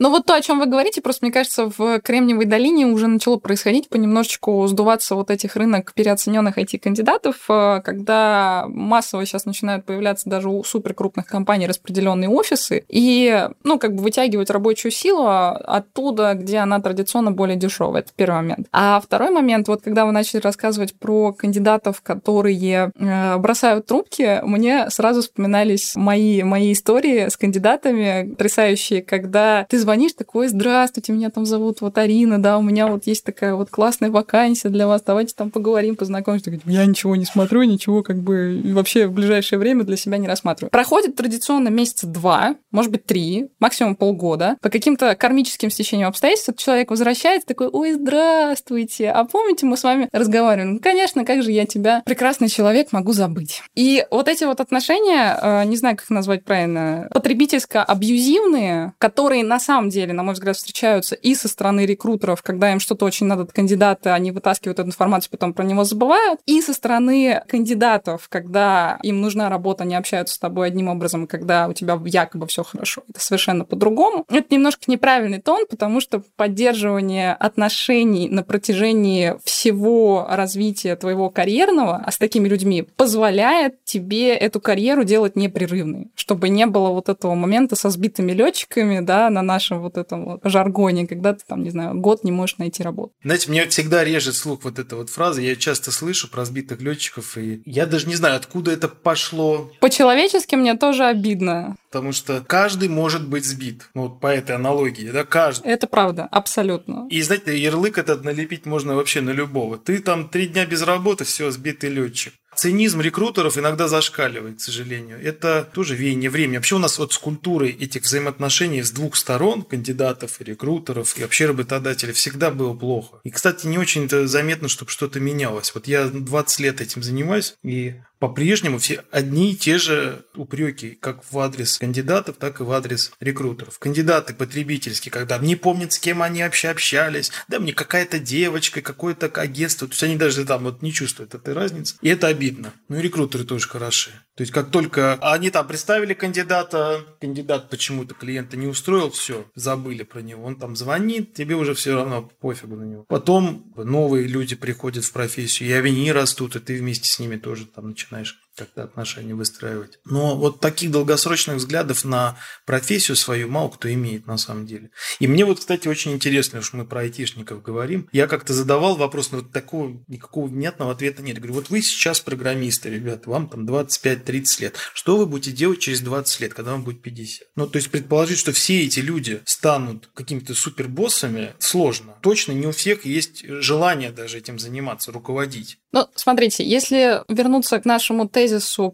Ну вот то, о чем вы говорите, просто мне кажется, в Кремниевой долине уже начало происходить понемножечку сдуваться вот этих рынок переоцененных IT-кандидатов, э, когда массово сейчас начинают появляться даже у суперкрупных компаний распределенные офисы и, ну, как бы вытягивать рабочую силу оттуда, где она традиционно более дешевая. Это первый момент. А второй момент, вот когда вы начали рассказывать про кандидатов, которые э, бросают трубки, мне сразу вспоминались мои, мои истории с кандидатами, потрясающие, когда ты звонишь такой, здравствуйте, меня там зовут вот Арина, да, у меня вот есть такая вот классная вакансия для вас, давайте там поговорим, познакомимся. Я ничего не смотрю, ничего как бы вообще в ближайшее время для себя не рассматриваю. Проходит традиционно месяца два, может быть, три, максимум полгода. По каким-то кармическим стечениям обстоятельств этот человек возвращается такой, ой, здравствуйте, а помните, мы с вами разговаривали? Ну, конечно, как же я тебя, прекрасный человек, могу забыть. И вот эти вот отношения, э, не знаю, как назвать правильно, потребительско-абьюзивные, которые на самом самом деле, на мой взгляд, встречаются и со стороны рекрутеров, когда им что-то очень надо от кандидата, они вытаскивают эту информацию, потом про него забывают, и со стороны кандидатов, когда им нужна работа, они общаются с тобой одним образом, когда у тебя якобы все хорошо. Это совершенно по-другому. Это немножко неправильный тон, потому что поддерживание отношений на протяжении всего развития твоего карьерного, а с такими людьми, позволяет тебе эту карьеру делать непрерывной, чтобы не было вот этого момента со сбитыми летчиками, да, на наш нашем вот этом вот жаргоне, когда ты там, не знаю, год не можешь найти работу. Знаете, мне всегда режет слух вот эта вот фраза. Я часто слышу про сбитых летчиков, и я даже не знаю, откуда это пошло. По-человечески мне тоже обидно. Потому что каждый может быть сбит. Ну, вот по этой аналогии, да, каждый. Это правда, абсолютно. И, знаете, ярлык этот налепить можно вообще на любого. Ты там три дня без работы, все, сбитый летчик. Цинизм рекрутеров иногда зашкаливает, к сожалению. Это тоже веяние времени. Вообще у нас вот с культурой этих взаимоотношений с двух сторон, кандидатов и рекрутеров, и вообще работодателей, всегда было плохо. И, кстати, не очень-то заметно, чтобы что-то менялось. Вот я 20 лет этим занимаюсь, и по-прежнему все одни и те же упреки, как в адрес кандидатов, так и в адрес рекрутеров. Кандидаты потребительские, когда не помнят, с кем они вообще общались, да, мне какая-то девочка, какое-то агентство, то есть они даже там вот не чувствуют этой разницы. И это обидно. Ну и рекрутеры тоже хороши. То есть как только они там представили кандидата, кандидат почему-то клиента не устроил, все, забыли про него. Он там звонит, тебе уже все равно пофигу на него. Потом новые люди приходят в профессию, и они растут, и ты вместе с ними тоже там начинаешь начинаешь как-то отношения выстраивать. Но вот таких долгосрочных взглядов на профессию свою мало кто имеет на самом деле. И мне вот, кстати, очень интересно, что мы про айтишников говорим. Я как-то задавал вопрос, но вот такого никакого внятного ответа нет. Говорю, вот вы сейчас программисты, ребята, вам там 25-30 лет. Что вы будете делать через 20 лет, когда вам будет 50? Ну, то есть предположить, что все эти люди станут какими-то супербоссами, сложно. Точно не у всех есть желание даже этим заниматься, руководить. Ну, смотрите, если вернуться к нашему тезису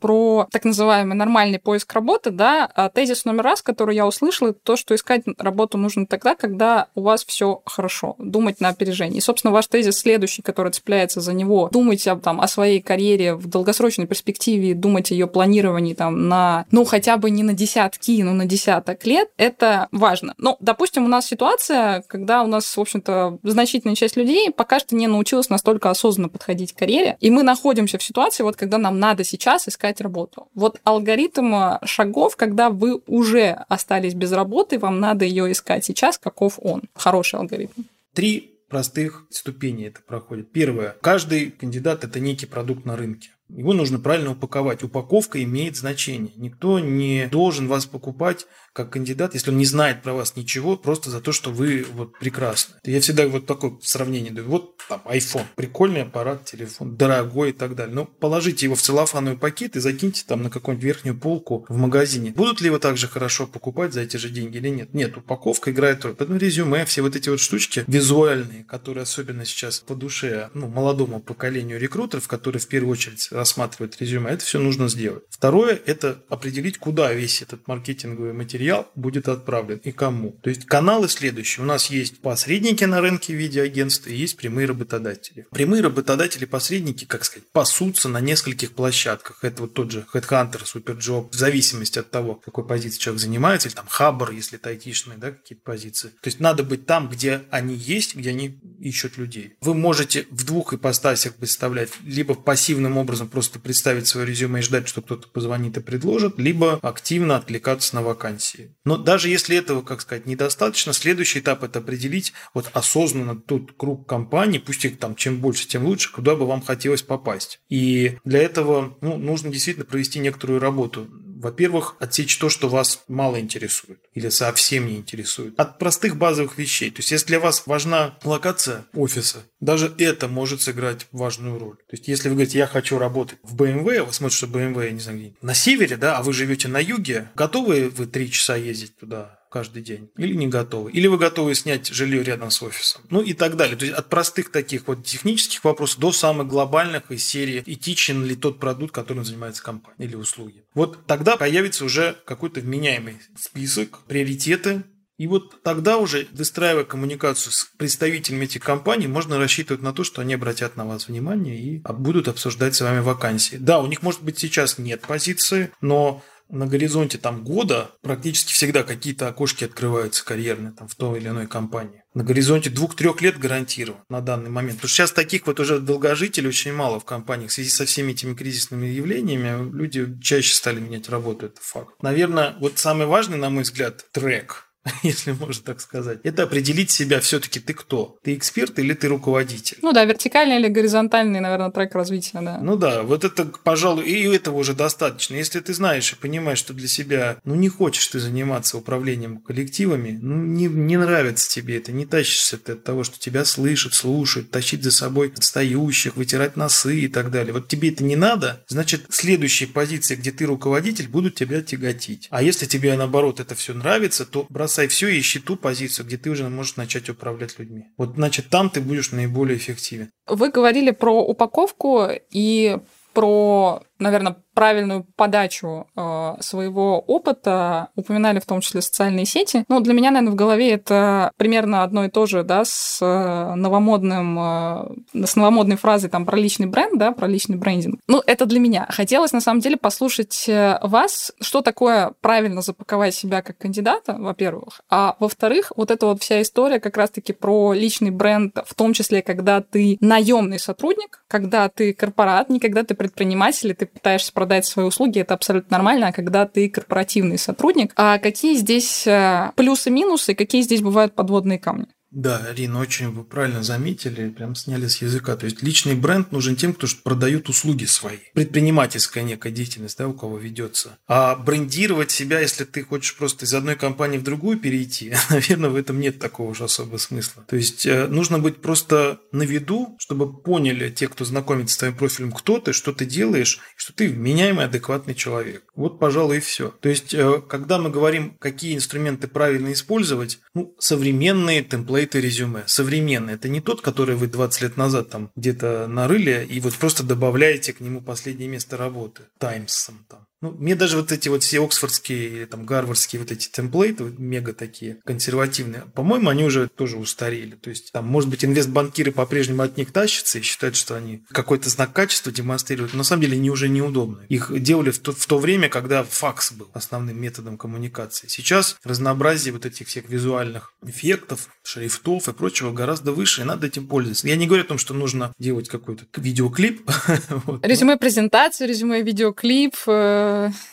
про так называемый нормальный поиск работы, да, а тезис номер раз, который я услышала, то, что искать работу нужно тогда, когда у вас все хорошо, думать на опережение. И, собственно, ваш тезис следующий, который цепляется за него, думать об, там, о своей карьере в долгосрочной перспективе, думать о ее планировании там на, ну, хотя бы не на десятки, но на десяток лет, это важно. Ну, допустим, у нас ситуация, когда у нас, в общем-то, значительная часть людей пока что не научилась настолько осознанно подходить к карьере, и мы находимся в ситуации, вот когда нам надо сейчас искать работу. Вот алгоритм шагов, когда вы уже остались без работы, вам надо ее искать сейчас, каков он? Хороший алгоритм. Три простых ступени это проходит. Первое. Каждый кандидат – это некий продукт на рынке. Его нужно правильно упаковать. Упаковка имеет значение. Никто не должен вас покупать как кандидат, если он не знает про вас ничего, просто за то, что вы вот прекрасны. Я всегда вот такое сравнение даю. Вот там iPhone, прикольный аппарат, телефон, дорогой и так далее. Но положите его в целлофановый пакет и закиньте там на какую-нибудь верхнюю полку в магазине. Будут ли его также хорошо покупать за эти же деньги или нет? Нет, упаковка играет роль. Поэтому резюме, все вот эти вот штучки визуальные, которые особенно сейчас по душе ну, молодому поколению рекрутеров, которые в первую очередь рассматривают резюме, это все нужно сделать. Второе – это определить, куда весь этот маркетинговый материал будет отправлен и кому. То есть каналы следующие. У нас есть посредники на рынке в виде агентств и есть прямые работодатели. Прямые работодатели, посредники, как сказать, пасутся на нескольких площадках. Это вот тот же Headhunter, Superjob, в зависимости от того, какой позиции человек занимается, или там Хабр, если это айтишные, да, какие-то позиции. То есть надо быть там, где они есть, где они ищут людей. Вы можете в двух ипостасях представлять, либо пассивным образом просто представить свое резюме и ждать, что кто-то позвонит и предложит, либо активно откликаться на вакансии. Но даже если этого, как сказать, недостаточно, следующий этап – это определить вот осознанно тот круг компаний, пусть их там чем больше, тем лучше, куда бы вам хотелось попасть. И для этого ну, нужно действительно провести некоторую работу. Во-первых, отсечь то, что вас мало интересует или совсем не интересует. От простых базовых вещей. То есть, если для вас важна локация офиса, даже это может сыграть важную роль. То есть, если вы говорите, я хочу работать в BMW, вы смотрите, что BMW, я не знаю, где на севере, да, а вы живете на юге, готовы вы три часа ездить туда каждый день? Или не готовы? Или вы готовы снять жилье рядом с офисом? Ну и так далее. То есть от простых таких вот технических вопросов до самых глобальных из серии этичен ли тот продукт, которым занимается компания или услуги. Вот тогда появится уже какой-то вменяемый список, приоритеты, и вот тогда уже, выстраивая коммуникацию с представителями этих компаний, можно рассчитывать на то, что они обратят на вас внимание и будут обсуждать с вами вакансии. Да, у них, может быть, сейчас нет позиции, но на горизонте там года практически всегда какие-то окошки открываются карьерные там в той или иной компании. На горизонте двух-трех лет гарантирован на данный момент. Потому что сейчас таких вот уже долгожителей очень мало в компаниях. В связи со всеми этими кризисными явлениями люди чаще стали менять работу, это факт. Наверное, вот самый важный, на мой взгляд, трек – если можно так сказать, это определить себя все-таки ты кто? Ты эксперт или ты руководитель? Ну да, вертикальный или горизонтальный, наверное, трек развития, да. Ну да, вот это, пожалуй, и этого уже достаточно. Если ты знаешь и понимаешь, что для себя, ну не хочешь ты заниматься управлением коллективами, ну не, не нравится тебе это, не тащишься ты от того, что тебя слышат, слушают, тащить за собой отстающих, вытирать носы и так далее. Вот тебе это не надо, значит, следующие позиции, где ты руководитель, будут тебя тяготить. А если тебе, наоборот, это все нравится, то бросай бросай все и ищи ту позицию, где ты уже можешь начать управлять людьми. Вот, значит, там ты будешь наиболее эффективен. Вы говорили про упаковку и про, наверное, правильную подачу э, своего опыта, упоминали в том числе социальные сети. Ну, для меня, наверное, в голове это примерно одно и то же, да, с э, новомодным, э, с новомодной фразой там про личный бренд, да, про личный брендинг. Ну, это для меня. Хотелось, на самом деле, послушать э, вас, что такое правильно запаковать себя как кандидата, во-первых, а во-вторых, вот эта вот вся история как раз-таки про личный бренд, в том числе, когда ты наемный сотрудник, когда ты корпорат, не когда ты предприниматель, ты пытаешься продать свои услуги, это абсолютно нормально, а когда ты корпоративный сотрудник, а какие здесь э, плюсы-минусы, какие здесь бывают подводные камни? Да, Рина, очень вы правильно заметили, прям сняли с языка. То есть личный бренд нужен тем, кто продает услуги свои. Предпринимательская некая деятельность, да, у кого ведется. А брендировать себя, если ты хочешь просто из одной компании в другую перейти, наверное, в этом нет такого уж особого смысла. То есть э, нужно быть просто на виду, чтобы поняли те, кто знакомится с твоим профилем, кто ты, что ты делаешь, что ты вменяемый, адекватный человек. Вот, пожалуй, и все. То есть, э, когда мы говорим, какие инструменты правильно использовать, ну, современные темплейты темплейты резюме. Современный. Это не тот, который вы 20 лет назад там где-то нарыли и вот просто добавляете к нему последнее место работы. Таймсом там. Ну, мне даже вот эти вот все оксфордские или там гарвардские вот эти темплейты, мега такие консервативные, по-моему, они уже тоже устарели. То есть там, может быть, инвестбанкиры по-прежнему от них тащатся и считают, что они какой-то знак качества демонстрируют. Но на самом деле они уже неудобны. Их делали в то, в то время, когда факс был основным методом коммуникации. Сейчас разнообразие вот этих всех визуальных эффектов, шрифтов и прочего гораздо выше, и надо этим пользоваться. Я не говорю о том, что нужно делать какой-то видеоклип. Резюме презентацию, резюме видеоклип,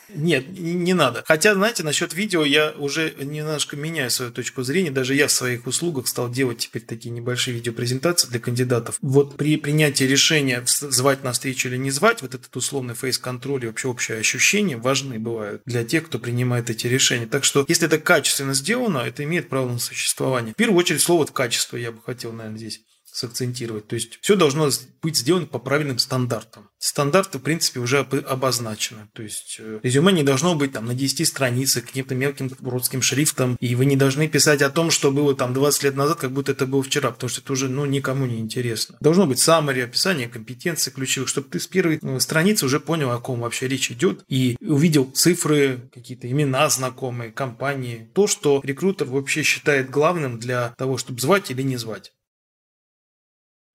Нет, не надо. Хотя, знаете, насчет видео я уже немножко меняю свою точку зрения. Даже я в своих услугах стал делать теперь такие небольшие видеопрезентации для кандидатов. Вот при принятии решения звать на встречу или не звать, вот этот условный фейс-контроль и вообще общее ощущение важны бывают для тех, кто принимает эти решения. Так что, если это качественно сделано, это имеет право на существование. В первую очередь, слово «качество» я бы хотел, наверное, здесь сакцентировать. То есть все должно быть сделано по правильным стандартам. Стандарты, в принципе, уже обозначены. То есть э, резюме не должно быть там на 10 страницах каким-то мелким уродским шрифтом, и вы не должны писать о том, что было там 20 лет назад, как будто это было вчера, потому что это уже ну, никому не интересно. Должно быть summary, описание компетенций ключевых, чтобы ты с первой ну, страницы уже понял, о ком вообще речь идет, и увидел цифры, какие-то имена знакомые, компании, то, что рекрутер вообще считает главным для того, чтобы звать или не звать.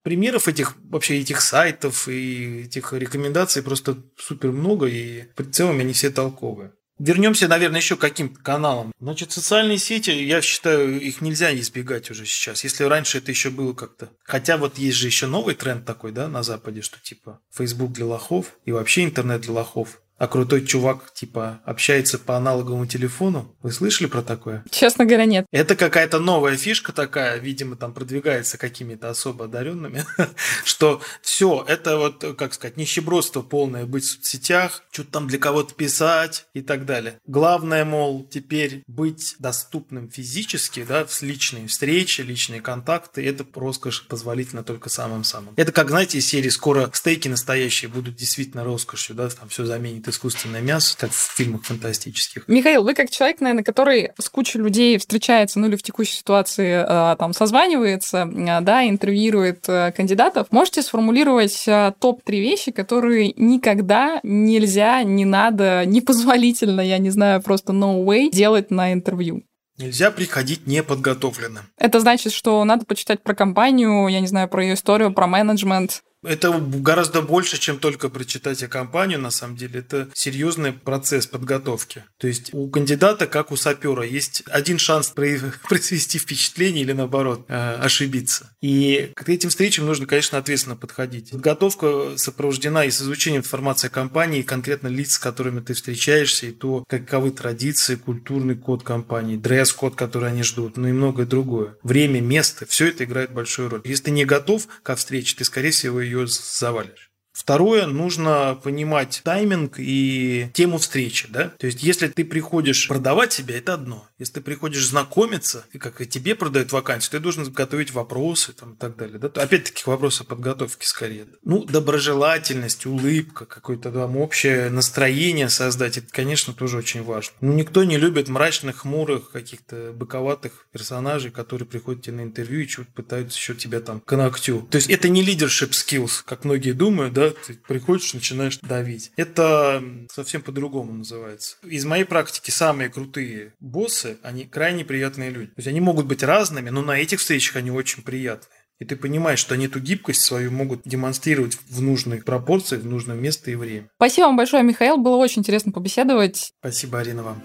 Примеров этих вообще этих сайтов и этих рекомендаций просто супер много, и в целом они все толковые. Вернемся, наверное, еще к каким-то каналам. Значит, социальные сети, я считаю, их нельзя избегать уже сейчас. Если раньше это еще было как-то... Хотя вот есть же еще новый тренд такой, да, на Западе, что типа Facebook для лохов и вообще интернет для лохов а крутой чувак, типа, общается по аналоговому телефону. Вы слышали про такое? Честно говоря, нет. Это какая-то новая фишка такая, видимо, там продвигается какими-то особо одаренными, что все, это вот, как сказать, нищебродство полное быть в соцсетях, что-то там для кого-то писать и так далее. Главное, мол, теперь быть доступным физически, да, в личные встречи, личные контакты, это роскошь позволительно только самым-самым. Это как, знаете, из серии «Скоро стейки настоящие будут действительно роскошью», да, там все заменит искусственное мясо, как в фильмах фантастических. Михаил, вы как человек, наверное, который с кучей людей встречается, ну или в текущей ситуации э, там созванивается, э, да, интервьюирует э, кандидатов, можете сформулировать топ-3 вещи, которые никогда нельзя, не надо, непозволительно, я не знаю, просто no way делать на интервью? Нельзя приходить неподготовленным. Это значит, что надо почитать про компанию, я не знаю, про ее историю, про менеджмент. Это гораздо больше, чем только прочитать о компанию, на самом деле. Это серьезный процесс подготовки. То есть у кандидата, как у сапера, есть один шанс произвести впечатление или, наоборот, э, ошибиться. И к этим встречам нужно, конечно, ответственно подходить. Подготовка сопровождена и с изучением информации о компании, конкретно лиц, с которыми ты встречаешься, и то, каковы традиции, культурный код компании, дресс-код, который они ждут, ну и многое другое. Время, место, все это играет большую роль. Если ты не готов ко встрече, ты, скорее всего, ее ее завалишь. Второе, нужно понимать тайминг и тему встречи, да. То есть, если ты приходишь продавать себя, это одно. Если ты приходишь знакомиться, и как и тебе продают вакансию, ты должен готовить вопросы там, и так далее. Да? Опять-таки, вопросы подготовки скорее. Ну, доброжелательность, улыбка, какое-то там общее настроение создать, это, конечно, тоже очень важно. Но никто не любит мрачных, хмурых, каких-то быковатых персонажей, которые приходят тебе на интервью и чего-то пытаются еще тебя там к ногтю. То есть, это не leadership skills, как многие думают, да, да, ты приходишь, начинаешь давить. Это совсем по-другому называется. Из моей практики самые крутые боссы, они крайне приятные люди. То есть они могут быть разными, но на этих встречах они очень приятные. И ты понимаешь, что они эту гибкость свою могут демонстрировать в нужных пропорциях, в нужное место и время. Спасибо вам большое, Михаил. Было очень интересно побеседовать. Спасибо, Арина, вам.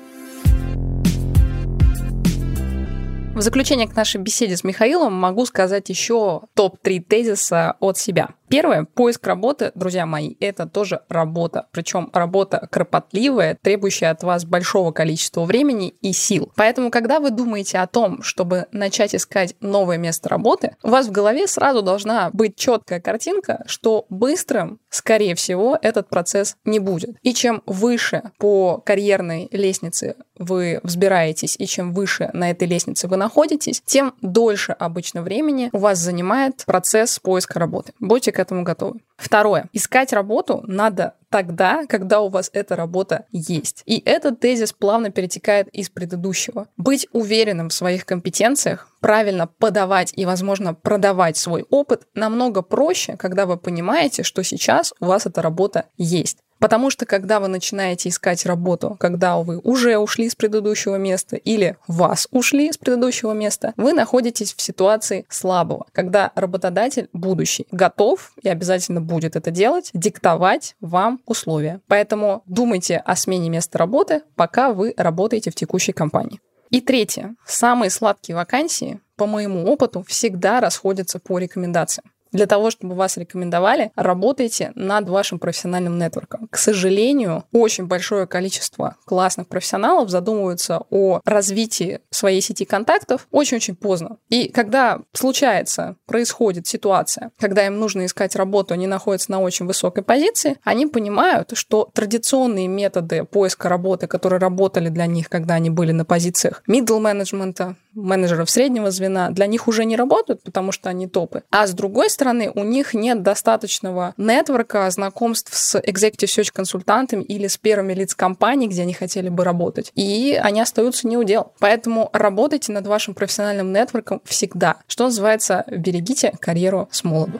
В заключение к нашей беседе с Михаилом могу сказать еще топ-3 тезиса от себя. Первое, поиск работы, друзья мои, это тоже работа. Причем работа кропотливая, требующая от вас большого количества времени и сил. Поэтому, когда вы думаете о том, чтобы начать искать новое место работы, у вас в голове сразу должна быть четкая картинка, что быстрым, скорее всего, этот процесс не будет. И чем выше по карьерной лестнице вы взбираетесь, и чем выше на этой лестнице вы находитесь, тем дольше обычно времени у вас занимает процесс поиска работы. Будьте к этому готовы. Второе. Искать работу надо тогда, когда у вас эта работа есть. И этот тезис плавно перетекает из предыдущего. Быть уверенным в своих компетенциях, правильно подавать и, возможно, продавать свой опыт намного проще, когда вы понимаете, что сейчас у вас эта работа есть. Потому что когда вы начинаете искать работу, когда вы уже ушли с предыдущего места или вас ушли с предыдущего места, вы находитесь в ситуации слабого, когда работодатель будущий готов и обязательно будет это делать, диктовать вам условия. Поэтому думайте о смене места работы, пока вы работаете в текущей компании. И третье. Самые сладкие вакансии, по моему опыту, всегда расходятся по рекомендациям. Для того, чтобы вас рекомендовали, работайте над вашим профессиональным нетворком. К сожалению, очень большое количество классных профессионалов задумываются о развитии своей сети контактов очень-очень поздно. И когда случается, происходит ситуация, когда им нужно искать работу, они находятся на очень высокой позиции, они понимают, что традиционные методы поиска работы, которые работали для них, когда они были на позициях middle менеджмента, менеджеров среднего звена, для них уже не работают, потому что они топы. А с другой стороны, у них нет достаточного нетворка, знакомств с executive search консультантами или с первыми лиц компаний, где они хотели бы работать. И они остаются не у дел. Поэтому работайте над вашим профессиональным нетворком всегда. Что называется, берегите карьеру с молоду.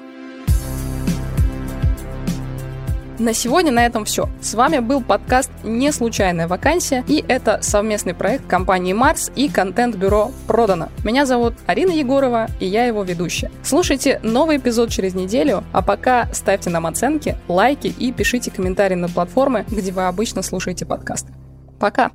На сегодня на этом все. С вами был подкаст «Не случайная вакансия» и это совместный проект компании «Марс» и контент-бюро «Продано». Меня зовут Арина Егорова и я его ведущая. Слушайте новый эпизод через неделю, а пока ставьте нам оценки, лайки и пишите комментарии на платформы, где вы обычно слушаете подкасты. Пока!